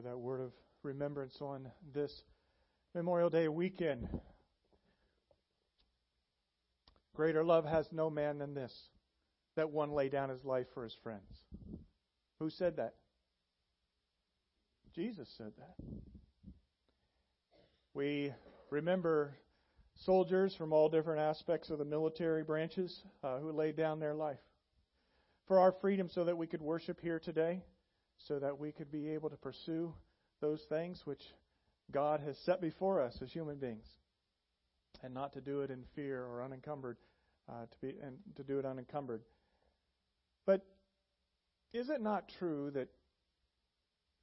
for that word of remembrance on this Memorial Day weekend. Greater love has no man than this, that one lay down his life for his friends. Who said that? Jesus said that. We remember soldiers from all different aspects of the military branches uh, who laid down their life for our freedom so that we could worship here today, so that we could be able to pursue those things which God has set before us as human beings, and not to do it in fear or unencumbered, uh, to be and to do it unencumbered. But is it not true that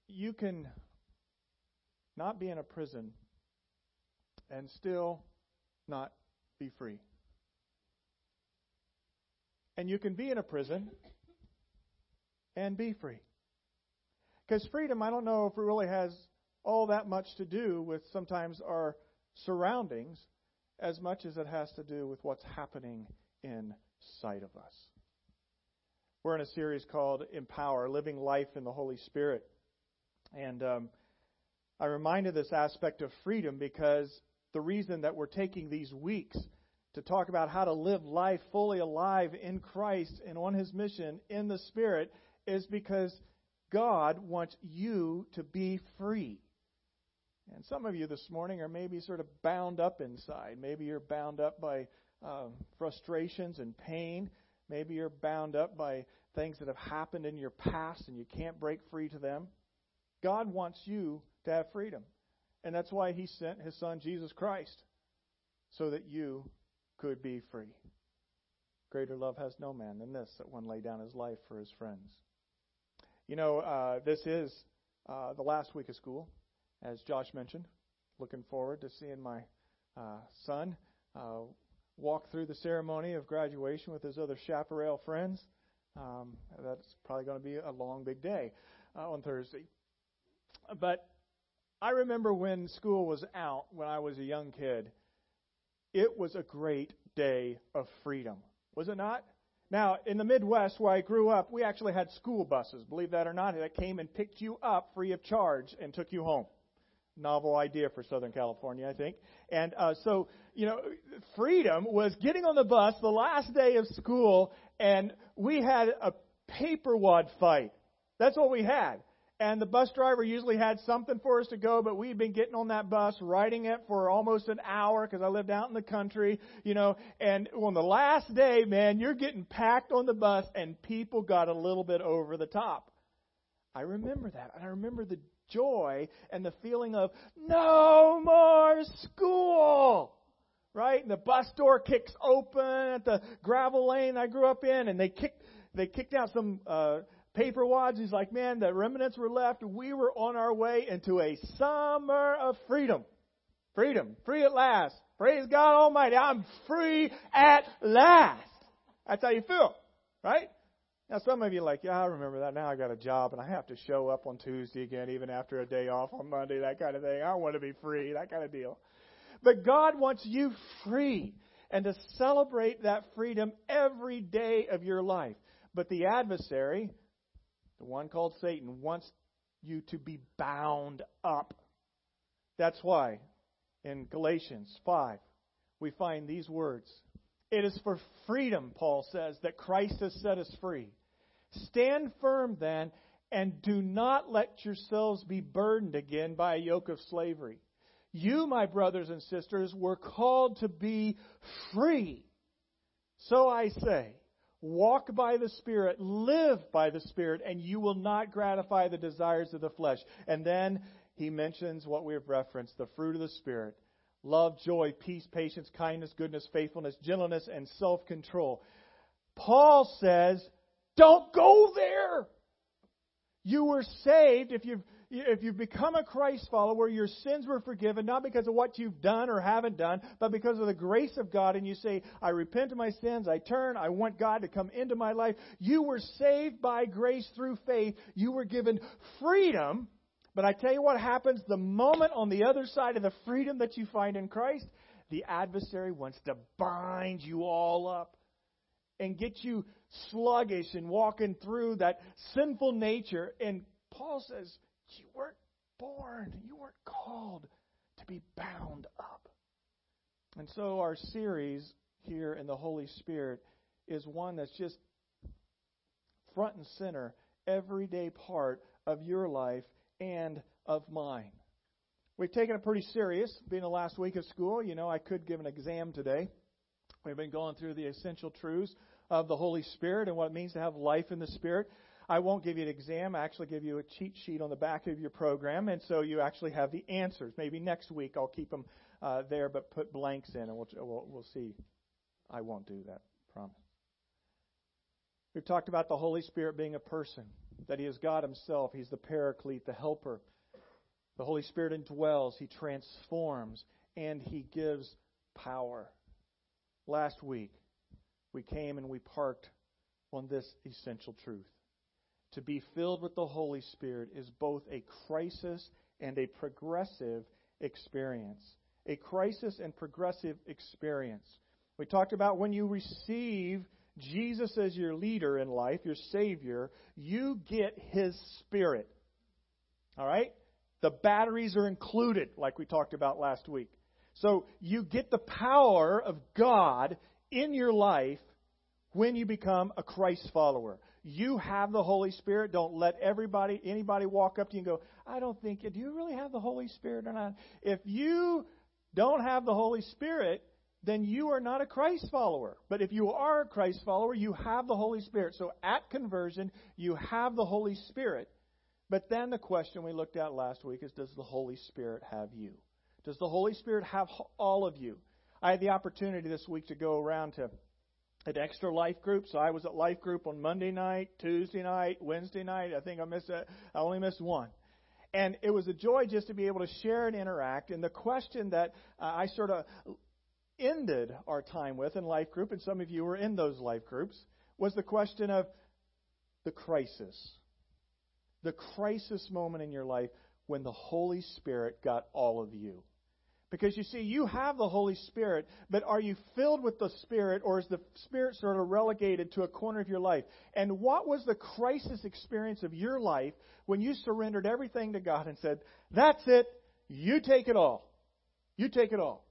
you can not be in a prison and still not be free? And you can be in a prison and be free. Because freedom, I don't know if it really has all that much to do with sometimes our surroundings as much as it has to do with what's happening inside of us. We're in a series called Empower Living Life in the Holy Spirit. And um, I reminded this aspect of freedom because the reason that we're taking these weeks to talk about how to live life fully alive in Christ and on His mission in the Spirit is because God wants you to be free. And some of you this morning are maybe sort of bound up inside. Maybe you're bound up by um, frustrations and pain. Maybe you're bound up by things that have happened in your past and you can't break free to them. God wants you to have freedom. And that's why He sent His Son, Jesus Christ, so that you could be free. Greater love has no man than this, that one lay down his life for his friends. You know, uh, this is uh, the last week of school, as Josh mentioned. Looking forward to seeing my uh, son uh, walk through the ceremony of graduation with his other chaparral friends. Um, that's probably going to be a long, big day uh, on Thursday. But I remember when school was out, when I was a young kid, it was a great day of freedom. Was it not? Now, in the Midwest where I grew up, we actually had school buses, believe that or not, that came and picked you up free of charge and took you home. Novel idea for Southern California, I think. And uh, so, you know, freedom was getting on the bus the last day of school, and we had a paper wad fight. That's what we had. And the bus driver usually had something for us to go, but we'd been getting on that bus, riding it for almost an hour because I lived out in the country, you know. And on the last day, man, you're getting packed on the bus, and people got a little bit over the top. I remember that. And I remember the joy and the feeling of no more school. Right? And the bus door kicks open at the gravel lane I grew up in, and they kicked they kicked out some uh, paper wads. He's like, man, the remnants were left. We were on our way into a summer of freedom. Freedom. Free at last. Praise God Almighty. I'm free at last. That's how you feel, right? Now, some of you are like, yeah, I remember that. Now I got a job and I have to show up on Tuesday again, even after a day off on Monday, that kind of thing. I want to be free, that kind of deal. But God wants you free and to celebrate that freedom every day of your life. But the adversary, the one called Satan wants you to be bound up. That's why in Galatians 5 we find these words. It is for freedom, Paul says, that Christ has set us free. Stand firm then, and do not let yourselves be burdened again by a yoke of slavery. You, my brothers and sisters, were called to be free. So I say, Walk by the Spirit, live by the Spirit, and you will not gratify the desires of the flesh. And then he mentions what we have referenced the fruit of the Spirit love, joy, peace, patience, kindness, goodness, faithfulness, gentleness, and self control. Paul says, don't go there. You were saved if you've if you've become a Christ follower, your sins were forgiven, not because of what you've done or haven't done, but because of the grace of God, and you say, I repent of my sins, I turn, I want God to come into my life. You were saved by grace through faith. You were given freedom. But I tell you what happens the moment on the other side of the freedom that you find in Christ, the adversary wants to bind you all up and get you sluggish and walking through that sinful nature. And Paul says, you weren't born. You weren't called to be bound up. And so our series here in the Holy Spirit is one that's just front and center, everyday part of your life and of mine. We've taken it pretty serious. Being the last week of school, you know, I could give an exam today. We've been going through the essential truths of the Holy Spirit and what it means to have life in the Spirit. I won't give you an exam. I actually give you a cheat sheet on the back of your program, and so you actually have the answers. Maybe next week I'll keep them uh, there, but put blanks in, and we'll, we'll, we'll see. I won't do that, promise. We've talked about the Holy Spirit being a person, that He is God Himself. He's the Paraclete, the Helper. The Holy Spirit indwells, He transforms, and He gives power. Last week, we came and we parked on this essential truth. To be filled with the Holy Spirit is both a crisis and a progressive experience. A crisis and progressive experience. We talked about when you receive Jesus as your leader in life, your Savior, you get His Spirit. All right? The batteries are included, like we talked about last week. So you get the power of God in your life when you become a Christ follower. You have the Holy Spirit. Don't let everybody, anybody walk up to you and go, I don't think, do you really have the Holy Spirit or not? If you don't have the Holy Spirit, then you are not a Christ follower. But if you are a Christ follower, you have the Holy Spirit. So at conversion, you have the Holy Spirit. But then the question we looked at last week is Does the Holy Spirit have you? Does the Holy Spirit have all of you? I had the opportunity this week to go around to an extra life group. So I was at life group on Monday night, Tuesday night, Wednesday night. I think I missed I only missed one. And it was a joy just to be able to share and interact. And the question that uh, I sort of ended our time with in life group, and some of you were in those life groups, was the question of the crisis. The crisis moment in your life when the Holy Spirit got all of you. Because you see, you have the Holy Spirit, but are you filled with the Spirit, or is the Spirit sort of relegated to a corner of your life? And what was the crisis experience of your life when you surrendered everything to God and said, That's it, you take it all? You take it all.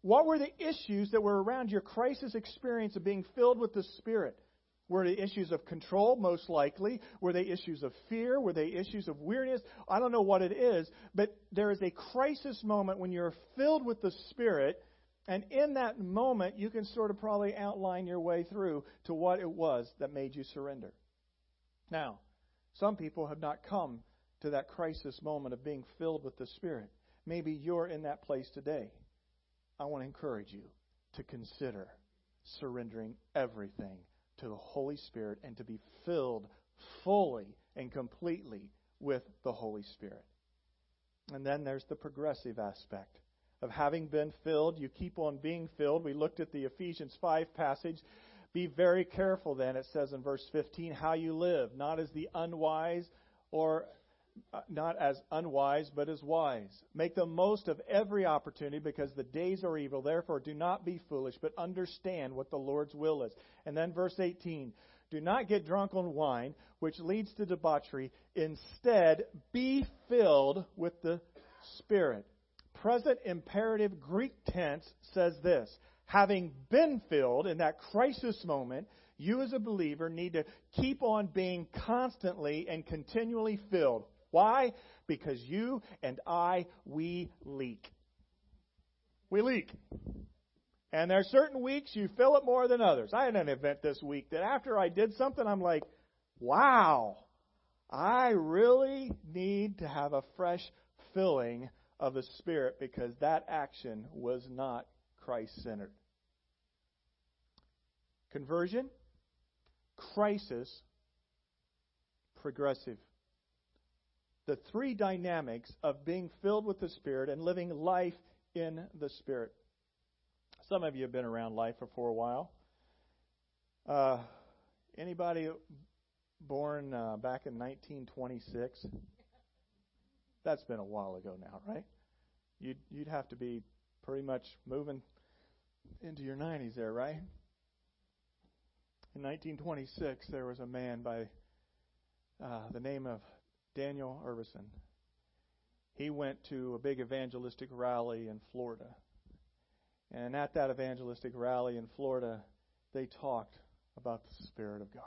What were the issues that were around your crisis experience of being filled with the Spirit? Were they issues of control, most likely? Were they issues of fear? Were they issues of weariness? I don't know what it is, but there is a crisis moment when you're filled with the Spirit, and in that moment, you can sort of probably outline your way through to what it was that made you surrender. Now, some people have not come to that crisis moment of being filled with the Spirit. Maybe you're in that place today. I want to encourage you to consider surrendering everything to the Holy Spirit and to be filled fully and completely with the Holy Spirit. And then there's the progressive aspect of having been filled. You keep on being filled. We looked at the Ephesians 5 passage. Be very careful then, it says in verse 15, how you live, not as the unwise or Uh, not as unwise, but as wise. Make the most of every opportunity because the days are evil. Therefore, do not be foolish, but understand what the Lord's will is. And then verse 18 Do not get drunk on wine, which leads to debauchery. Instead, be filled with the Spirit. Present imperative Greek tense says this Having been filled in that crisis moment, you as a believer need to keep on being constantly and continually filled. Why? Because you and I, we leak. We leak. And there are certain weeks you fill it more than others. I had an event this week that after I did something, I'm like, wow, I really need to have a fresh filling of the Spirit because that action was not Christ centered. Conversion, crisis, progressive the three dynamics of being filled with the Spirit and living life in the Spirit. Some of you have been around life for for a while. Uh, anybody born uh, back in 1926? That's been a while ago now, right? You'd you'd have to be pretty much moving into your 90s there, right? In 1926, there was a man by uh, the name of Daniel Iverson. he went to a big evangelistic rally in Florida. And at that evangelistic rally in Florida, they talked about the Spirit of God.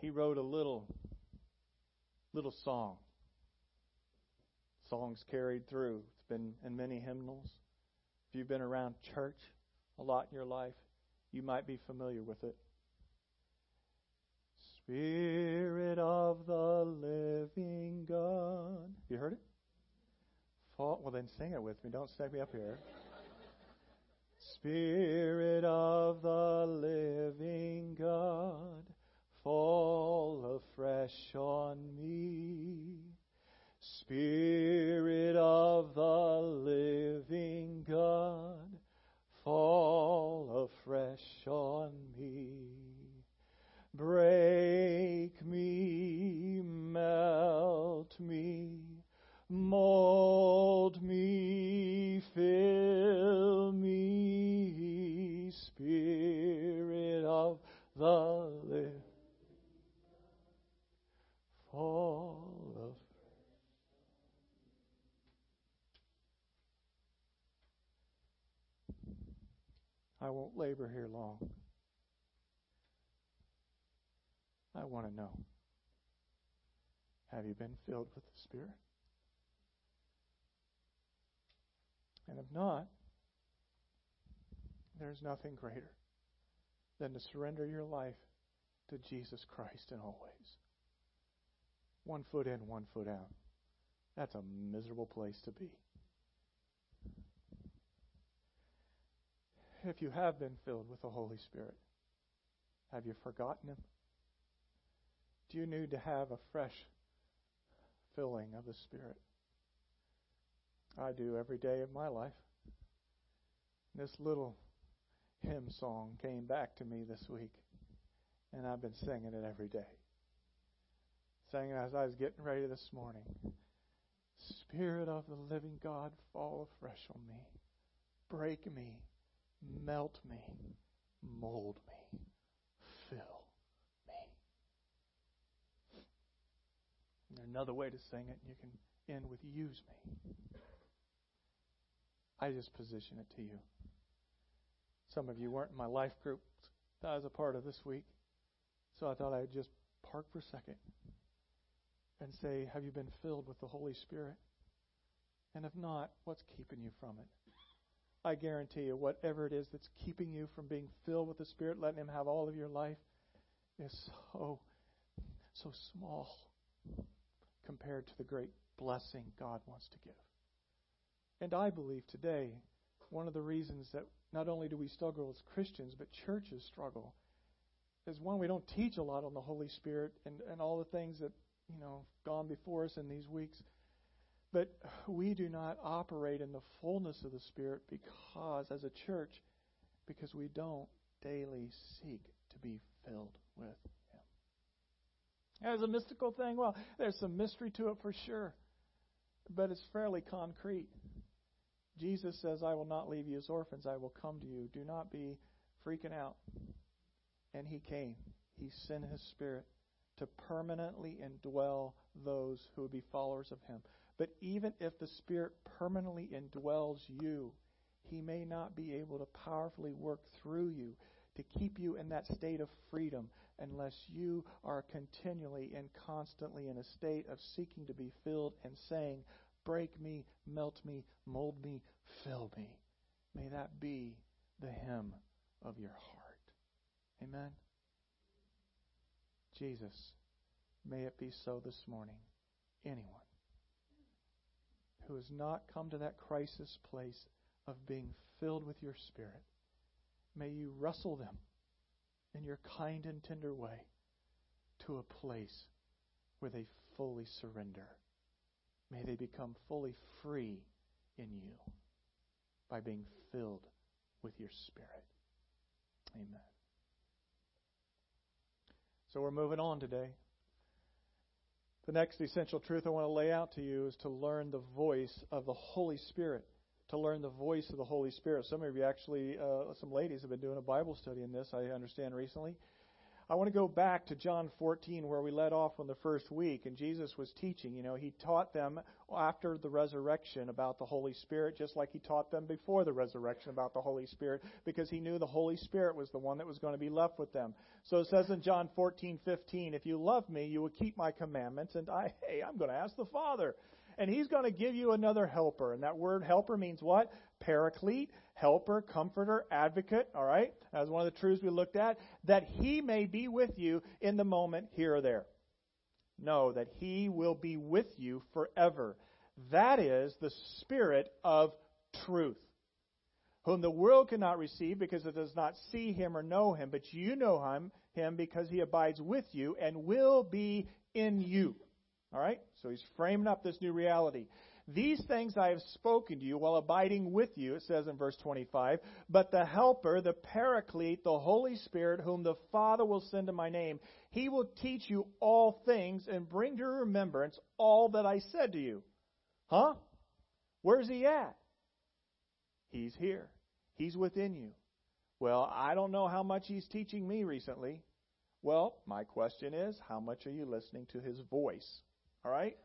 He wrote a little little song. Songs carried through. It's been in many hymnals. If you've been around church a lot in your life, you might be familiar with it. Spirit of the living God. You heard it? Fall, well, then sing it with me. Don't stack me up here. Spirit of the living God, fall afresh on me. Spirit of the living God, fall afresh on me. Break me, melt me, mold me, fill me, Spirit of the living fall of I won't labor here long. I want to know have you been filled with the Spirit? And if not, there's nothing greater than to surrender your life to Jesus Christ in all ways. One foot in, one foot out. That's a miserable place to be. If you have been filled with the Holy Spirit, have you forgotten Him? You need to have a fresh filling of the Spirit? I do every day of my life. This little hymn song came back to me this week, and I've been singing it every day. Sang it as I was getting ready this morning. Spirit of the living God, fall afresh on me. Break me, melt me, mold me, fill There's another way to sing it, you can end with use me. I just position it to you. Some of you weren't in my life group that I was a part of this week, so I thought I'd just park for a second and say, Have you been filled with the Holy Spirit? And if not, what's keeping you from it? I guarantee you, whatever it is that's keeping you from being filled with the Spirit, letting Him have all of your life, is so, so small compared to the great blessing God wants to give. And I believe today, one of the reasons that not only do we struggle as Christians, but churches struggle, is one, we don't teach a lot on the Holy Spirit and, and all the things that, you know, gone before us in these weeks. But we do not operate in the fullness of the Spirit because, as a church, because we don't daily seek to be filled with as a mystical thing, well, there's some mystery to it for sure, but it's fairly concrete. Jesus says, I will not leave you as orphans, I will come to you. Do not be freaking out. And he came. He sent his spirit to permanently indwell those who would be followers of him. But even if the spirit permanently indwells you, he may not be able to powerfully work through you to keep you in that state of freedom unless you are continually and constantly in a state of seeking to be filled and saying, Break me, melt me, mold me, fill me. May that be the hymn of your heart. Amen. Jesus, may it be so this morning. Anyone who has not come to that crisis place of being filled with your Spirit, may you wrestle them in your kind and tender way to a place where they fully surrender. May they become fully free in you by being filled with your Spirit. Amen. So we're moving on today. The next essential truth I want to lay out to you is to learn the voice of the Holy Spirit to learn the voice of the Holy Spirit. Some of you actually, uh, some ladies have been doing a Bible study in this, I understand recently. I want to go back to John 14 where we led off on the first week and Jesus was teaching. You know, he taught them after the resurrection about the Holy Spirit just like he taught them before the resurrection about the Holy Spirit because he knew the Holy Spirit was the one that was going to be left with them. So it says in John 14:15, if you love me, you will keep my commandments and I hey, I'm going to ask the Father and he's going to give you another helper. And that word helper means what? Paraclete, helper, comforter, advocate, all right? That's one of the truths we looked at. That he may be with you in the moment here or there. No, that he will be with you forever. That is the Spirit of truth, whom the world cannot receive because it does not see him or know him, but you know him, him because he abides with you and will be in you. All right? So he's framing up this new reality. These things I have spoken to you while abiding with you, it says in verse 25. But the Helper, the Paraclete, the Holy Spirit, whom the Father will send in my name, he will teach you all things and bring to remembrance all that I said to you. Huh? Where's he at? He's here. He's within you. Well, I don't know how much he's teaching me recently. Well, my question is, how much are you listening to his voice? All right?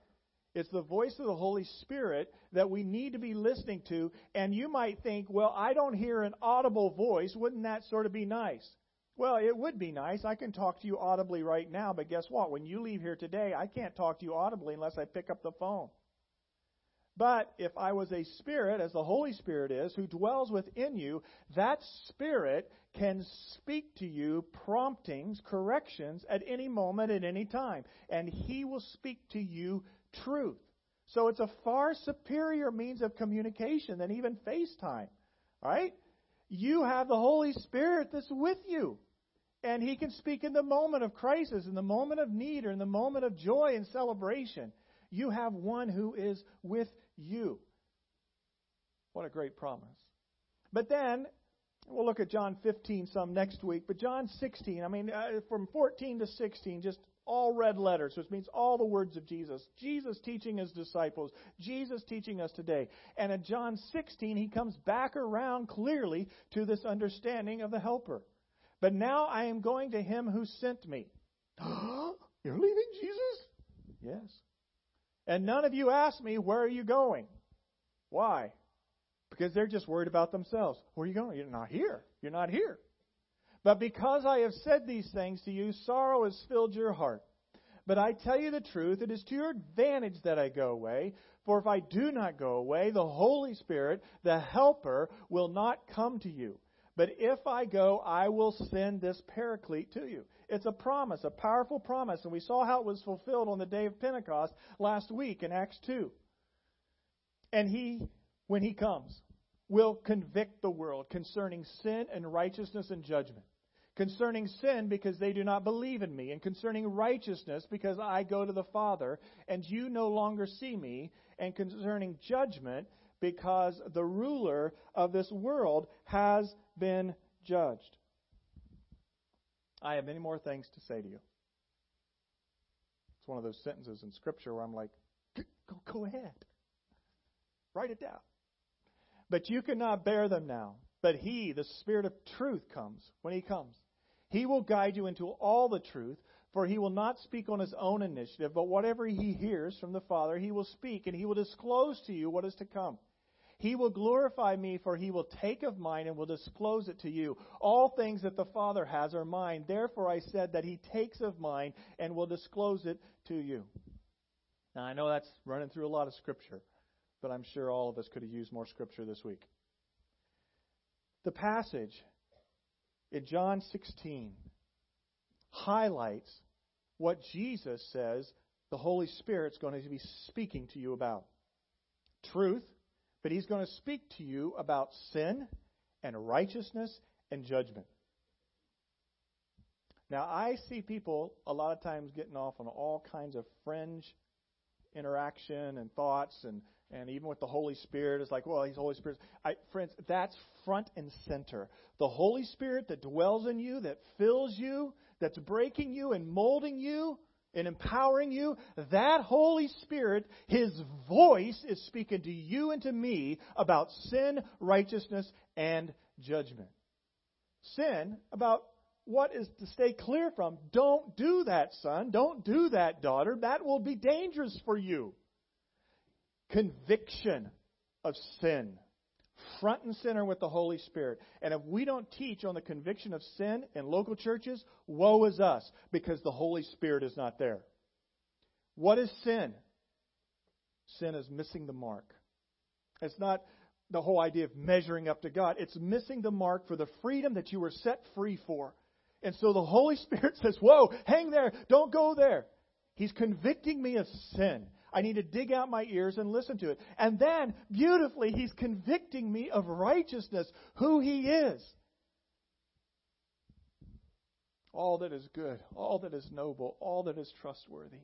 It's the voice of the Holy Spirit that we need to be listening to. And you might think, well, I don't hear an audible voice. Wouldn't that sort of be nice? Well, it would be nice. I can talk to you audibly right now, but guess what? When you leave here today, I can't talk to you audibly unless I pick up the phone. But if I was a spirit, as the Holy Spirit is, who dwells within you, that spirit can speak to you promptings, corrections at any moment, at any time. And he will speak to you truth. So it's a far superior means of communication than even FaceTime. Right? You have the Holy Spirit that's with you. And he can speak in the moment of crisis, in the moment of need, or in the moment of joy and celebration. You have one who is with you. What a great promise. But then, we'll look at John 15 some next week, but John 16, I mean, uh, from 14 to 16, just all red letters, which means all the words of Jesus. Jesus teaching his disciples, Jesus teaching us today. And in John 16, he comes back around clearly to this understanding of the Helper. But now I am going to him who sent me. You're leaving Jesus? Yes. And none of you ask me, Where are you going? Why? Because they're just worried about themselves. Where are you going? You're not here. You're not here. But because I have said these things to you, sorrow has filled your heart. But I tell you the truth, it is to your advantage that I go away. For if I do not go away, the Holy Spirit, the Helper, will not come to you. But if I go, I will send this Paraclete to you. It's a promise, a powerful promise. And we saw how it was fulfilled on the day of Pentecost last week in Acts 2. And he, when he comes, will convict the world concerning sin and righteousness and judgment concerning sin because they do not believe in me, and concerning righteousness because I go to the Father and you no longer see me, and concerning judgment because the ruler of this world has been judged. I have many more things to say to you. It's one of those sentences in Scripture where I'm like, go, go ahead. Write it down. But you cannot bear them now. But He, the Spirit of truth, comes when He comes. He will guide you into all the truth, for He will not speak on His own initiative, but whatever He hears from the Father, He will speak, and He will disclose to you what is to come. He will glorify me, for He will take of mine and will disclose it to you. All things that the Father has are mine. Therefore I said that He takes of mine and will disclose it to you. Now I know that's running through a lot of Scripture, but I'm sure all of us could have used more Scripture this week. The passage in John 16 highlights what Jesus says the Holy Spirit's going to be speaking to you about. Truth, but He's going to speak to you about sin and righteousness and judgment. Now, I see people a lot of times getting off on all kinds of fringe interaction and thoughts and and even with the Holy Spirit, it's like, well, He's Holy Spirit. I, friends, that's front and center. The Holy Spirit that dwells in you, that fills you, that's breaking you and molding you and empowering you, that Holy Spirit, His voice is speaking to you and to me about sin, righteousness, and judgment. Sin, about what is to stay clear from? Don't do that, son. Don't do that, daughter. That will be dangerous for you. Conviction of sin. Front and center with the Holy Spirit. And if we don't teach on the conviction of sin in local churches, woe is us because the Holy Spirit is not there. What is sin? Sin is missing the mark. It's not the whole idea of measuring up to God. It's missing the mark for the freedom that you were set free for. And so the Holy Spirit says, Whoa, hang there, don't go there. He's convicting me of sin. I need to dig out my ears and listen to it. And then, beautifully, He's convicting me of righteousness, who He is. All that is good, all that is noble, all that is trustworthy.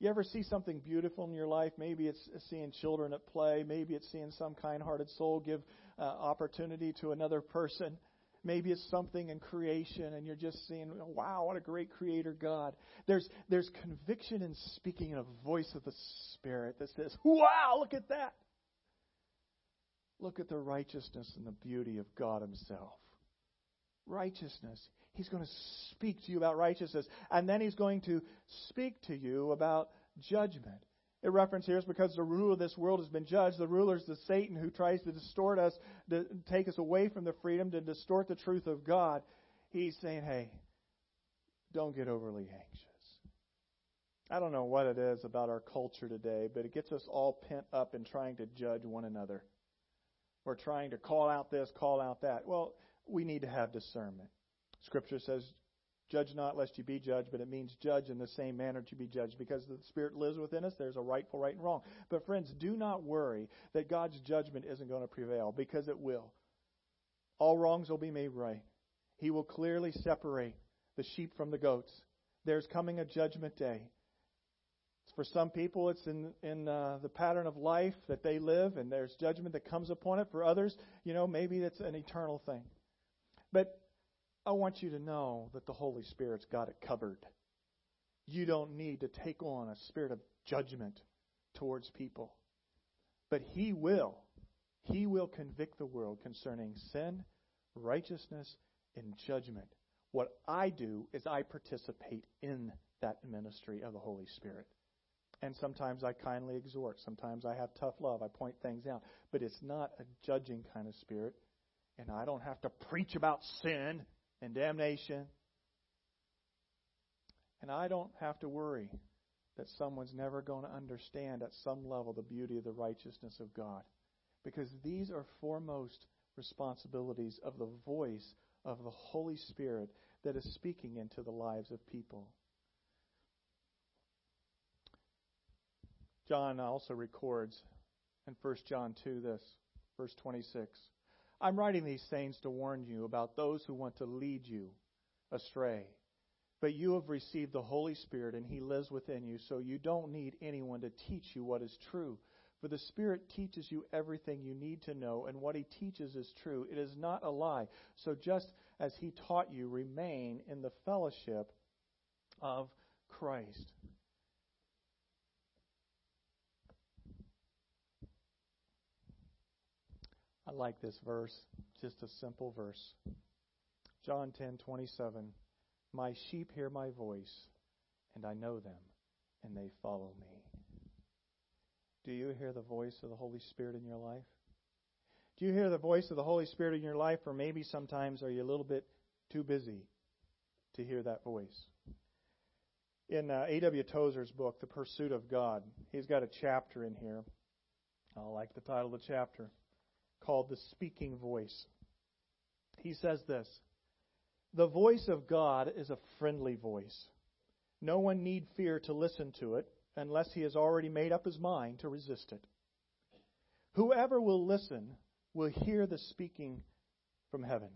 You ever see something beautiful in your life? Maybe it's seeing children at play. Maybe it's seeing some kind hearted soul give uh, opportunity to another person. Maybe it's something in creation and you're just seeing, wow, what a great creator God. There's, there's conviction in speaking in a voice of the Spirit that says, wow, look at that. Look at the righteousness and the beauty of God Himself. Righteousness. He's going to speak to you about righteousness, and then He's going to speak to you about judgment. It reference here is because the ruler of this world has been judged. The ruler is the Satan who tries to distort us, to take us away from the freedom, to distort the truth of God. He's saying, hey, don't get overly anxious. I don't know what it is about our culture today, but it gets us all pent up in trying to judge one another. We're trying to call out this, call out that. Well, we need to have discernment. Scripture says, Judge not lest you be judged, but it means judge in the same manner to be judged. Because the Spirit lives within us, there's a rightful right and wrong. But friends, do not worry that God's judgment isn't going to prevail, because it will. All wrongs will be made right. He will clearly separate the sheep from the goats. There's coming a judgment day. For some people, it's in in uh, the pattern of life that they live, and there's judgment that comes upon it. For others, you know, maybe it's an eternal thing. But I want you to know that the Holy Spirit's got it covered. You don't need to take on a spirit of judgment towards people. But He will. He will convict the world concerning sin, righteousness, and judgment. What I do is I participate in that ministry of the Holy Spirit. And sometimes I kindly exhort. Sometimes I have tough love. I point things out. But it's not a judging kind of spirit. And I don't have to preach about sin and damnation. And I don't have to worry that someone's never going to understand at some level the beauty of the righteousness of God. Because these are foremost responsibilities of the voice of the Holy Spirit that is speaking into the lives of people. John also records in 1 John 2 this, verse 26. I'm writing these things to warn you about those who want to lead you astray. But you have received the Holy Spirit, and He lives within you, so you don't need anyone to teach you what is true. For the Spirit teaches you everything you need to know, and what He teaches is true. It is not a lie. So just as He taught you, remain in the fellowship of Christ. I like this verse, just a simple verse. John 10:27 My sheep hear my voice, and I know them, and they follow me. Do you hear the voice of the Holy Spirit in your life? Do you hear the voice of the Holy Spirit in your life or maybe sometimes are you a little bit too busy to hear that voice? In uh, A.W. Tozer's book, The Pursuit of God, he's got a chapter in here. I like the title of the chapter called the speaking voice. He says this The voice of God is a friendly voice. No one need fear to listen to it unless he has already made up his mind to resist it. Whoever will listen will hear the speaking from heaven.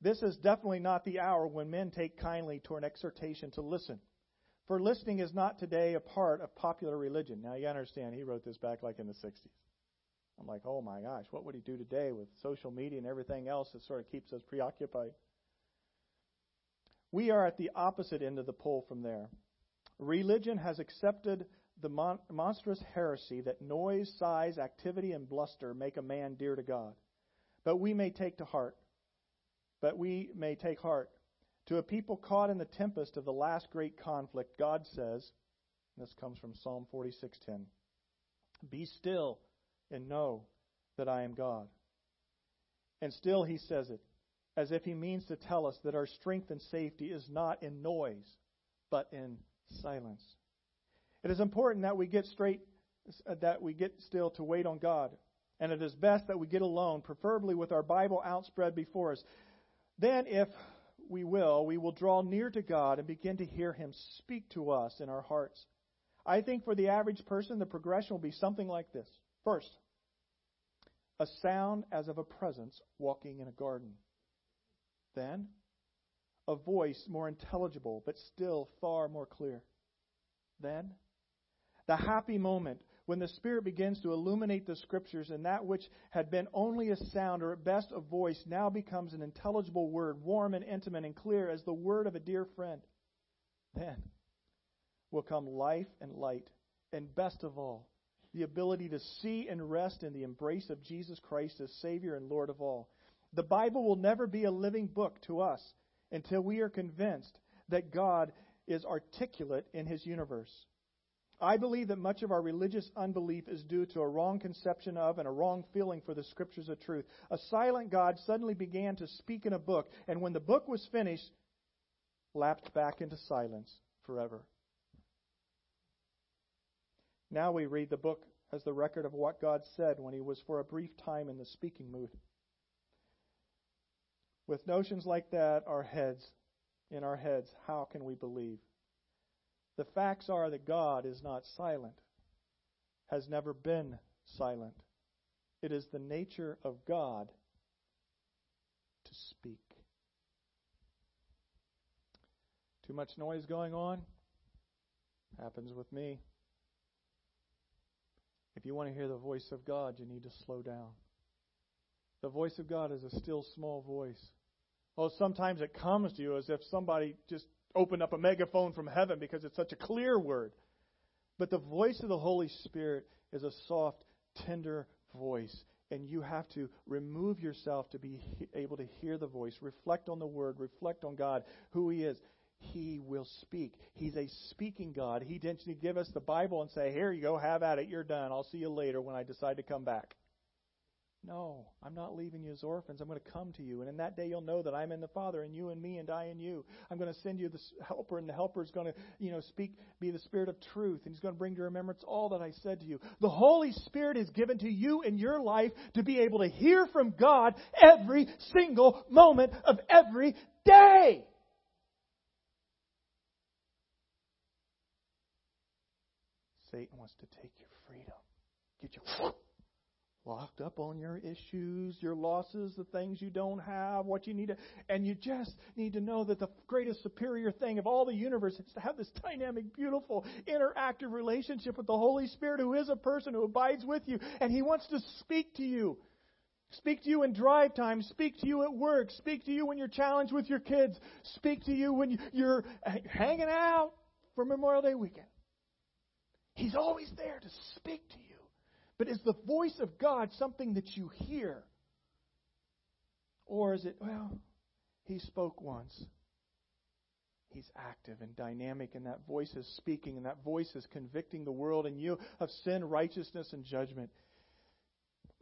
This is definitely not the hour when men take kindly to an exhortation to listen. For listening is not today a part of popular religion. Now, you understand, he wrote this back like in the 60s. I'm like, oh my gosh, what would he do today with social media and everything else that sort of keeps us preoccupied? We are at the opposite end of the pole from there. Religion has accepted the mon- monstrous heresy that noise, size, activity, and bluster make a man dear to God. But we may take to heart but we may take heart. To a people caught in the tempest of the last great conflict, God says, this comes from Psalm 46:10, "Be still and know that I am God." And still he says it, as if he means to tell us that our strength and safety is not in noise, but in silence. It is important that we get straight that we get still to wait on God. And it is best that we get alone, preferably with our Bible outspread before us. Then, if we will, we will draw near to God and begin to hear Him speak to us in our hearts. I think for the average person, the progression will be something like this. First, a sound as of a presence walking in a garden. Then, a voice more intelligible, but still far more clear. Then, the happy moment when the Spirit begins to illuminate the Scriptures and that which had been only a sound or at best a voice now becomes an intelligible word, warm and intimate and clear as the word of a dear friend. Then will come life and light, and best of all, the ability to see and rest in the embrace of Jesus Christ as Savior and Lord of all. The Bible will never be a living book to us until we are convinced that God is articulate in His universe. I believe that much of our religious unbelief is due to a wrong conception of and a wrong feeling for the scriptures of truth. A silent God suddenly began to speak in a book, and when the book was finished, lapsed back into silence forever. Now we read the book as the record of what God said when he was for a brief time in the speaking mood. With notions like that our heads in our heads, how can we believe? The facts are that God is not silent, has never been silent. It is the nature of God to speak. Too much noise going on? Happens with me. If you want to hear the voice of God, you need to slow down. The voice of God is a still small voice. Oh, sometimes it comes to you as if somebody just opened up a megaphone from heaven because it's such a clear word. But the voice of the Holy Spirit is a soft, tender voice. And you have to remove yourself to be able to hear the voice. Reflect on the word. Reflect on God, who He is. He will speak. He's a speaking God. He didn't give us the Bible and say, Here you go, have at it, you're done. I'll see you later when I decide to come back. No, I'm not leaving you as orphans. I'm going to come to you. And in that day, you'll know that I'm in the Father, and you in me, and I in you. I'm going to send you the helper, and the helper is going to, you know, speak, be the Spirit of truth, and he's going to bring to remembrance all that I said to you. The Holy Spirit is given to you in your life to be able to hear from God every single moment of every day. Satan wants to take your freedom, get you locked up on your issues, your losses, the things you don't have, what you need to, and you just need to know that the greatest superior thing of all the universe is to have this dynamic, beautiful, interactive relationship with the Holy Spirit who is a person who abides with you, and He wants to speak to you. Speak to you in drive time. Speak to you at work. Speak to you when you're challenged with your kids. Speak to you when you're hanging out for Memorial Day weekend. He's always there to speak to you. But is the voice of God something that you hear? Or is it, well, he spoke once. He's active and dynamic, and that voice is speaking, and that voice is convicting the world and you of sin, righteousness, and judgment.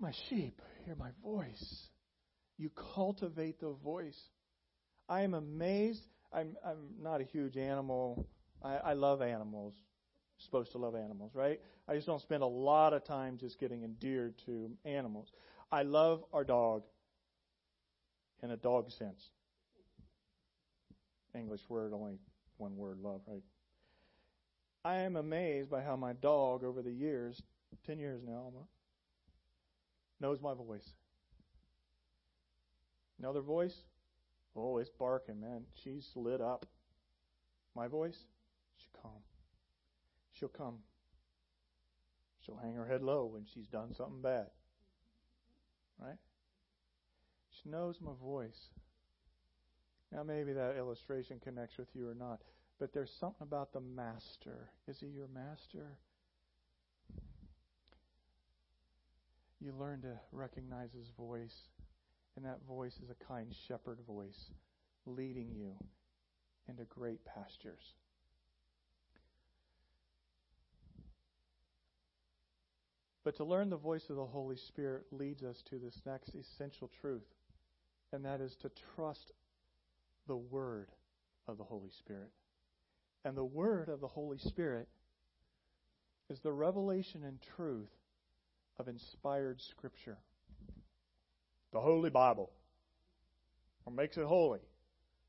My sheep, hear my voice. You cultivate the voice. I am amazed. I'm, I'm not a huge animal. I, I love animals supposed to love animals, right? I just don't spend a lot of time just getting endeared to animals. I love our dog in a dog sense. English word, only one word, love, right? I am amazed by how my dog, over the years, 10 years now almost, knows my voice. Another voice? Oh, it's barking, man. She's lit up. My voice? She's calm she'll come. She'll hang her head low when she's done something bad. Right? She knows my voice. Now, maybe that illustration connects with you or not, but there's something about the master. Is he your master? You learn to recognize his voice, And that voice is a kind shepherd voice leading you into great pastures. But to learn the voice of the Holy Spirit leads us to this next essential truth, and that is to trust the Word of the Holy Spirit. And the Word of the Holy Spirit is the revelation and truth of inspired Scripture. The Holy Bible. What makes it holy?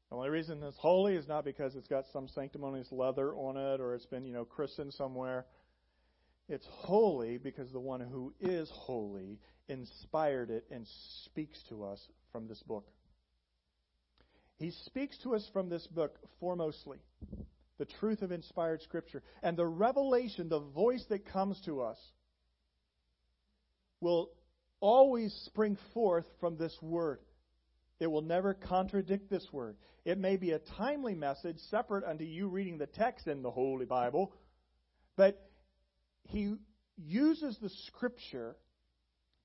The only reason it's holy is not because it's got some sanctimonious leather on it or it's been, you know, christened somewhere. It's holy because the one who is holy inspired it and speaks to us from this book. He speaks to us from this book foremostly the truth of inspired Scripture. And the revelation, the voice that comes to us, will always spring forth from this Word. It will never contradict this Word. It may be a timely message separate unto you reading the text in the Holy Bible, but he uses the Scripture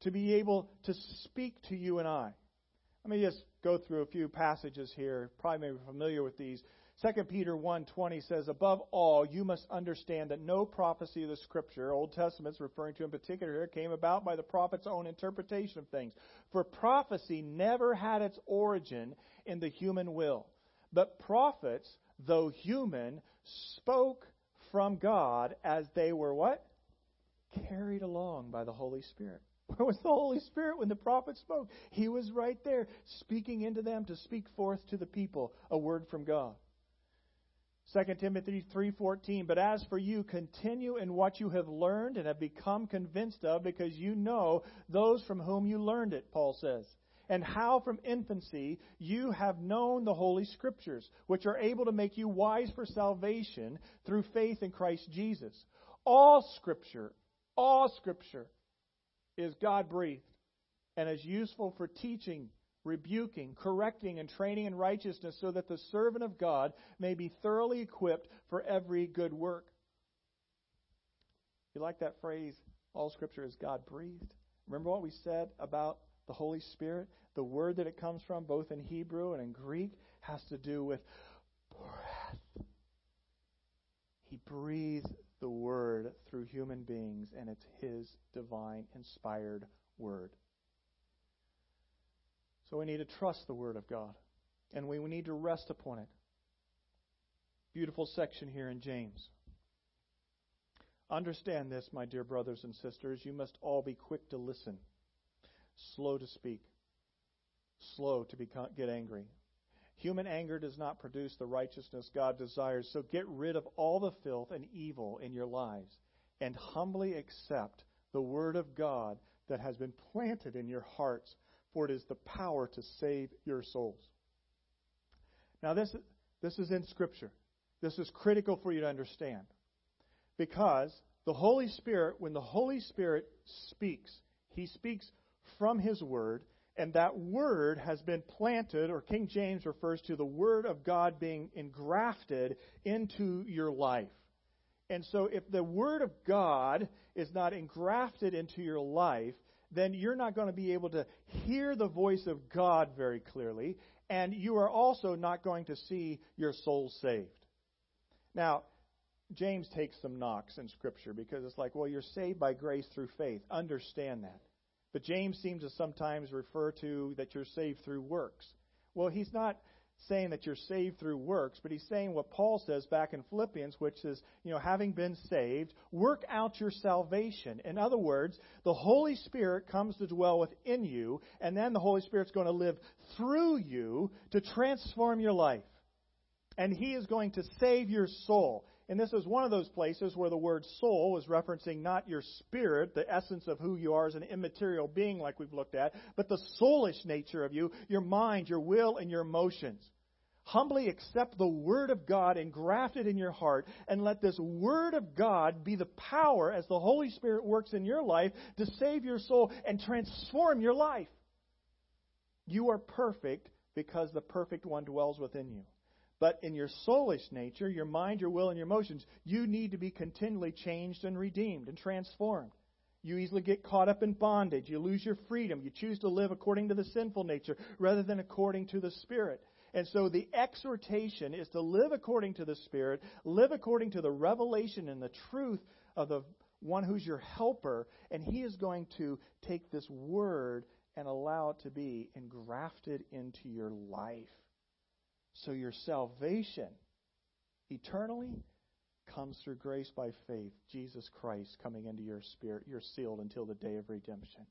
to be able to speak to you and I. Let me just go through a few passages here. Probably may be familiar with these. 2 Peter 1:20 says, "Above all, you must understand that no prophecy of the Scripture, Old Testament's referring to in particular here, came about by the prophet's own interpretation of things. For prophecy never had its origin in the human will, but prophets, though human, spoke from God as they were what? Carried along by the Holy Spirit. Where was the Holy Spirit when the prophet spoke? He was right there, speaking into them to speak forth to the people a word from God. 2 Timothy 3:14 But as for you continue in what you have learned and have become convinced of because you know those from whom you learned it Paul says and how from infancy you have known the holy scriptures which are able to make you wise for salvation through faith in Christ Jesus all scripture all scripture is God breathed and is useful for teaching rebuking, correcting, and training in righteousness, so that the servant of God may be thoroughly equipped for every good work. You like that phrase? All Scripture is God breathed. Remember what we said about the Holy Spirit? The word that it comes from, both in Hebrew and in Greek, has to do with breath. He breathed the word through human beings, and it's His divine, inspired word. So we need to trust the Word of God, and we need to rest upon it. Beautiful section here in James. Understand this, my dear brothers and sisters. You must all be quick to listen, slow to speak, slow to get angry. Human anger does not produce the righteousness God desires, so get rid of all the filth and evil in your lives and humbly accept the Word of God that has been planted in your hearts for it is the power to save your souls. Now, this, this is in Scripture. This is critical for you to understand. Because the Holy Spirit, when the Holy Spirit speaks, He speaks from His Word, and that Word has been planted, or King James refers to the Word of God being engrafted into your life. And so, if the Word of God is not engrafted into your life, then you're not going to be able to hear the voice of God very clearly, and you are also not going to see your soul saved. Now, James takes some knocks in Scripture because it's like, well, you're saved by grace through faith. Understand that. But James seems to sometimes refer to that you're saved through works. Well, he's not saying that you're saved through works, but he's saying what Paul says back in Philippians, which is, you know, having been saved, work out your salvation. In other words, the Holy Spirit comes to dwell within you, and then the Holy Spirit's going to live through you to transform your life. And he is going to save your soul. And this is one of those places where the word soul is referencing not your spirit, the essence of who you are as an immaterial being, like we've looked at, but the soulish nature of you, your mind, your will, and your emotions. Humbly accept the Word of God engrafted in your heart, and let this Word of God be the power as the Holy Spirit works in your life to save your soul and transform your life. You are perfect because the perfect one dwells within you. But in your soulish nature, your mind, your will, and your emotions, you need to be continually changed and redeemed and transformed. You easily get caught up in bondage. You lose your freedom. You choose to live according to the sinful nature rather than according to the Spirit. And so the exhortation is to live according to the Spirit, live according to the revelation and the truth of the one who's your helper, and he is going to take this word and allow it to be engrafted into your life. So your salvation eternally comes through grace by faith, Jesus Christ coming into your spirit. You're sealed until the day of redemption.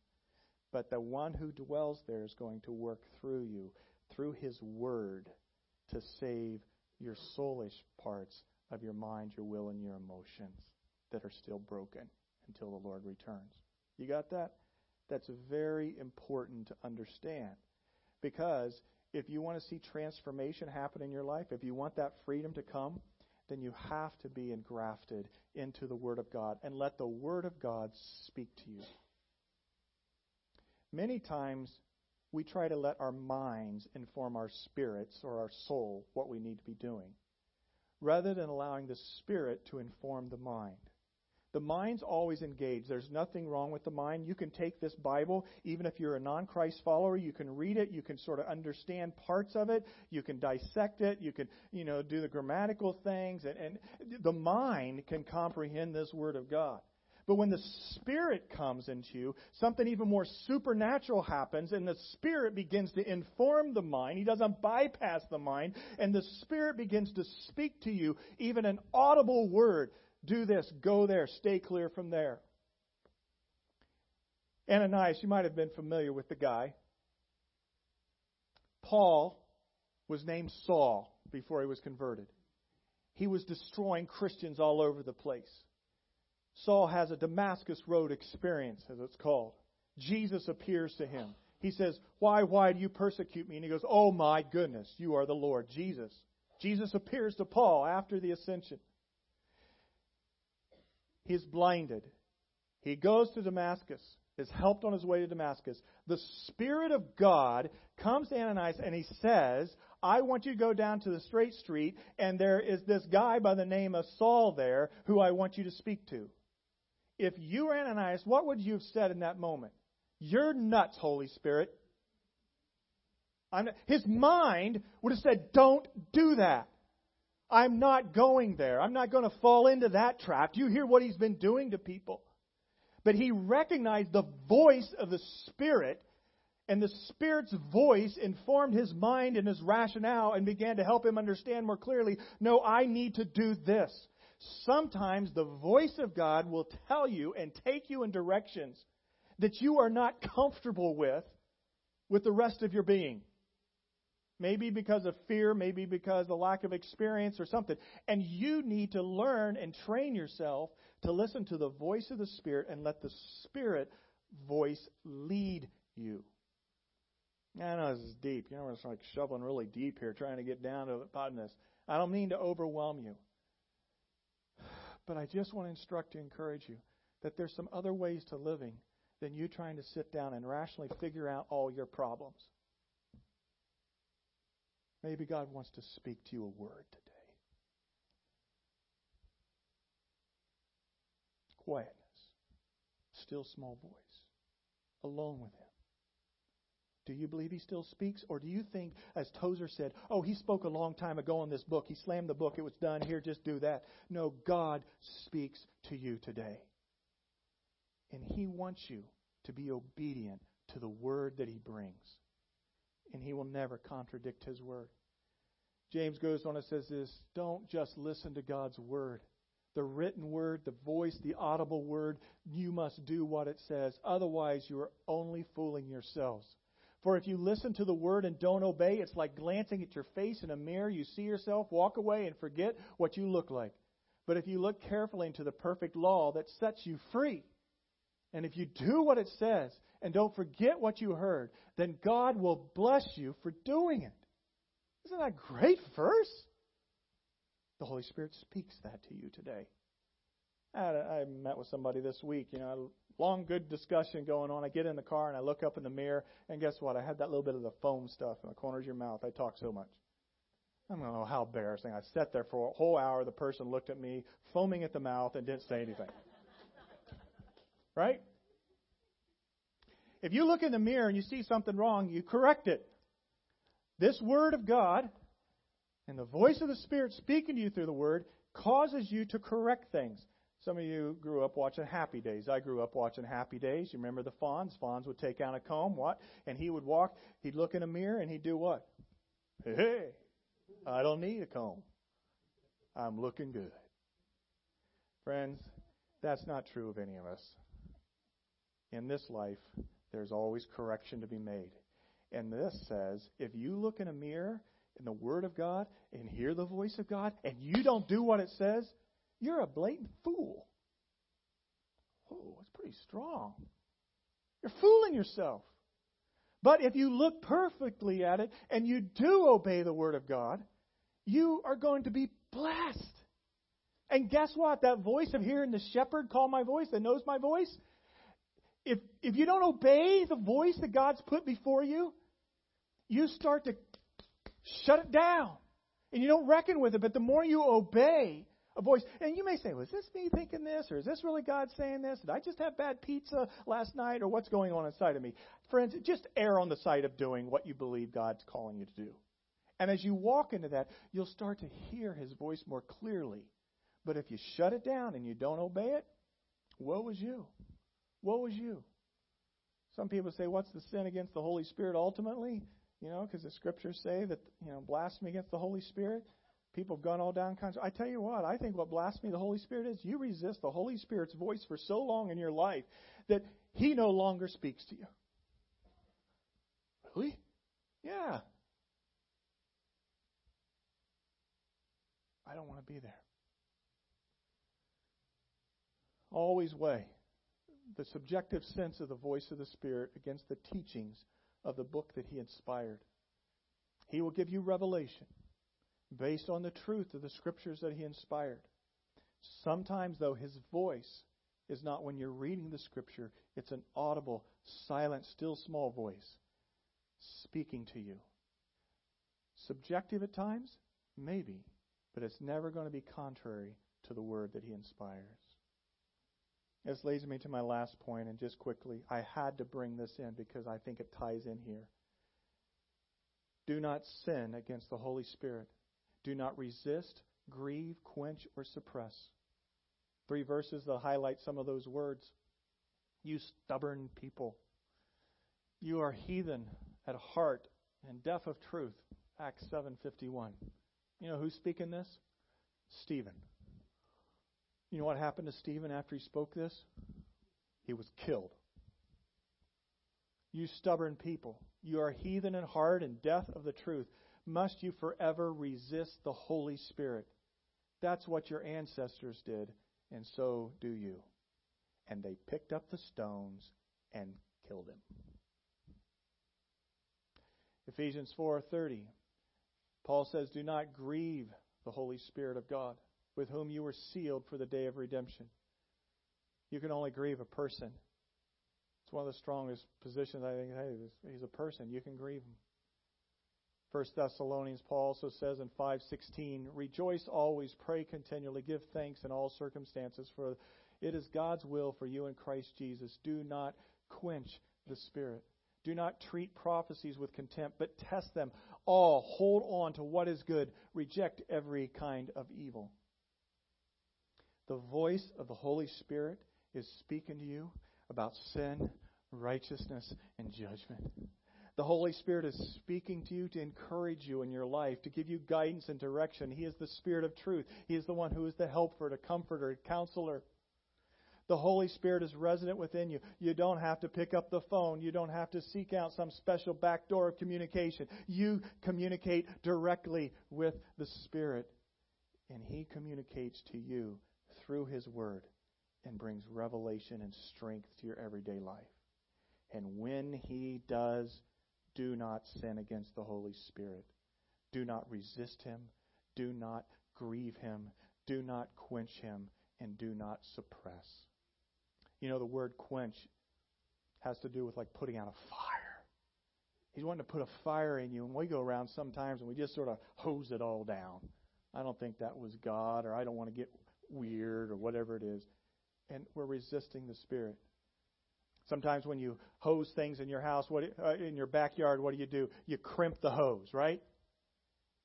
But the one who dwells there is going to work through you, through his word, to save your soulish parts of your mind, your will, and your emotions that are still broken until the Lord returns. You got that? That's very important to understand. Because if you want to see transformation happen in your life, if you want that freedom to come, then you have to be engrafted into the Word of God and let the Word of God speak to you. Many times we try to let our minds inform our spirits or our soul what we need to be doing, rather than allowing the Spirit to inform the mind. The mind's always engaged. There's nothing wrong with the mind. You can take this Bible, even if you're a non Christ follower, you can read it, you can sort of understand parts of it, you can dissect it, you can, you know, do the grammatical things, and, and the mind can comprehend this Word of God. But when the Spirit comes into you, something even more supernatural happens, and the Spirit begins to inform the mind. He doesn't bypass the mind, and the Spirit begins to speak to you, even an audible word do this, go there, stay clear from there. Ananias, you might have been familiar with the guy. Paul was named Saul before he was converted. He was destroying Christians all over the place. Saul has a Damascus Road experience, as it's called. Jesus appears to him. He says, Why, why do you persecute me? And he goes, Oh my goodness, you are the Lord, Jesus. Jesus appears to Paul after the ascension he's blinded. He goes to Damascus, is helped on his way to Damascus. The Spirit of God comes to Ananias and he says, I want you to go down to the straight street, and there is this guy by the name of Saul there who I want you to speak to. If you were Ananias, what would you have said in that moment? You're nuts, Holy Spirit. his mind would have said, Don't do that. I'm not going there. I'm not going to fall into that trap. Do you hear what he's been doing to people? But he recognized the voice of the Spirit, and the Spirit's voice informed his mind and his rationale and began to help him understand more clearly no, I need to do this. Sometimes the voice of God will tell you and take you in directions that you are not comfortable with with the rest of your being. Maybe because of fear, maybe because of lack of experience or something. And you need to learn and train yourself to listen to the voice of the Spirit and let the Spirit voice lead you. I know this is deep. You know, it's like shoveling really deep here, trying to get down to the bottom of this. I don't mean to overwhelm you. But I just want to instruct to encourage you that there's some other ways to living than you trying to sit down and rationally figure out all your problems. Maybe God wants to speak to you a word today. Quietness, still small voice, alone with Him. Do you believe he still speaks? Or do you think, as Tozer said, oh, he spoke a long time ago in this book. He slammed the book. It was done. Here, just do that. No, God speaks to you today. And he wants you to be obedient to the word that he brings he will never contradict his word. James goes on and says this don't just listen to God's word. The written word, the voice, the audible word, you must do what it says. Otherwise, you are only fooling yourselves. For if you listen to the word and don't obey, it's like glancing at your face in a mirror. You see yourself, walk away, and forget what you look like. But if you look carefully into the perfect law that sets you free, and if you do what it says and don't forget what you heard, then God will bless you for doing it. Isn't that a great verse? The Holy Spirit speaks that to you today. I, I met with somebody this week, you know, a long good discussion going on. I get in the car and I look up in the mirror, and guess what? I had that little bit of the foam stuff in the corners of your mouth. I talk so much. I don't know oh, how embarrassing. I sat there for a whole hour. The person looked at me, foaming at the mouth, and didn't say anything. right? If you look in the mirror and you see something wrong, you correct it. This Word of God and the voice of the Spirit speaking to you through the Word causes you to correct things. Some of you grew up watching Happy Days. I grew up watching Happy Days. You remember the Fonz? Fonz would take out a comb, what? And he would walk, he'd look in a mirror, and he'd do what? Hey, I don't need a comb. I'm looking good. Friends, that's not true of any of us. In this life, there's always correction to be made. And this says if you look in a mirror in the Word of God and hear the voice of God and you don't do what it says, you're a blatant fool. Oh, it's pretty strong. You're fooling yourself. But if you look perfectly at it and you do obey the Word of God, you are going to be blessed. And guess what? That voice of hearing the shepherd call my voice that knows my voice, if, if you don't obey the voice that God's put before you, you start to shut it down. And you don't reckon with it. But the more you obey, a voice. And you may say, was this me thinking this? Or is this really God saying this? Did I just have bad pizza last night? Or what's going on inside of me? Friends, just err on the side of doing what you believe God's calling you to do. And as you walk into that, you'll start to hear His voice more clearly. But if you shut it down and you don't obey it, woe is you. Woe is you. Some people say, what's the sin against the Holy Spirit ultimately? You know, because the scriptures say that, you know, blasphemy against the Holy Spirit. People have gone all down kinds. I tell you what, I think what blasphemy the Holy Spirit is, you resist the Holy Spirit's voice for so long in your life that He no longer speaks to you. Really? Yeah. I don't want to be there. Always weigh the subjective sense of the voice of the Spirit against the teachings of the book that He inspired. He will give you revelation based on the truth of the scriptures that he inspired. Sometimes, though, his voice is not when you're reading the scripture, it's an audible, silent, still small voice speaking to you. Subjective at times? Maybe, but it's never going to be contrary to the word that he inspires. This leads me to my last point, and just quickly, I had to bring this in because I think it ties in here. Do not sin against the Holy Spirit. Do not resist, grieve, quench, or suppress. Three verses that highlight some of those words. You stubborn people. You are heathen at heart and deaf of truth. Acts 7:51. You know who's speaking this? Stephen. You know what happened to Stephen after he spoke this? He was killed. You stubborn people, you are heathen in heart and deaf of the truth must you forever resist the Holy Spirit. That's what your ancestors did, and so do you. And they picked up the stones and killed him. Ephesians 4:30 Paul says, "Do not grieve the Holy Spirit of God, with whom you were sealed for the day of redemption." You can only grieve a person. It's one of the strongest positions I think. Hey, he's a person. You can grieve him. 1 Thessalonians, Paul also says in 5:16, "Rejoice always, pray continually, give thanks in all circumstances, for it is God's will for you in Christ Jesus. Do not quench the Spirit. Do not treat prophecies with contempt, but test them all. Hold on to what is good. Reject every kind of evil." The voice of the Holy Spirit is speaking to you about sin, righteousness, and judgment. The Holy Spirit is speaking to you to encourage you in your life, to give you guidance and direction. He is the Spirit of truth. He is the one who is the helper, the comforter, the counselor. The Holy Spirit is resident within you. You don't have to pick up the phone. You don't have to seek out some special back door of communication. You communicate directly with the Spirit. And He communicates to you through His Word and brings revelation and strength to your everyday life. And when He does do not sin against the Holy Spirit. Do not resist him. Do not grieve him. Do not quench him. And do not suppress. You know, the word quench has to do with like putting out a fire. He's wanting to put a fire in you. And we go around sometimes and we just sort of hose it all down. I don't think that was God, or I don't want to get weird, or whatever it is. And we're resisting the Spirit. Sometimes when you hose things in your house, what uh, in your backyard, what do you do? You crimp the hose, right?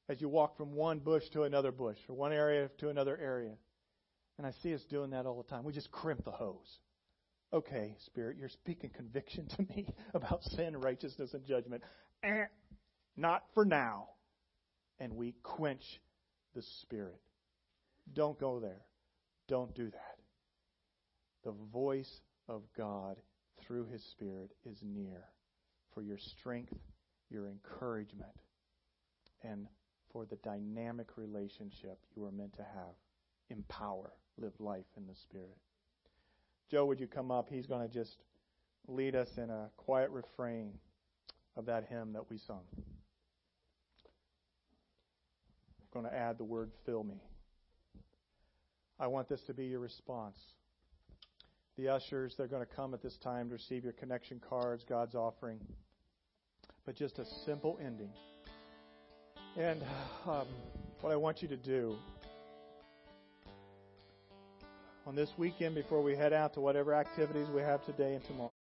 As you walk from one bush to another bush, or one area to another area. And I see us doing that all the time. We just crimp the hose. Okay, Spirit, you're speaking conviction to me about sin, righteousness, and judgment. Eh, not for now. And we quench the Spirit. Don't go there. Don't do that. The voice of God through His Spirit is near for your strength, your encouragement, and for the dynamic relationship you are meant to have. Empower, live life in the Spirit. Joe, would you come up? He's going to just lead us in a quiet refrain of that hymn that we sung. I'm going to add the word fill me. I want this to be your response. The ushers, they're going to come at this time to receive your connection cards, God's offering. But just a simple ending. And um, what I want you to do on this weekend before we head out to whatever activities we have today and tomorrow.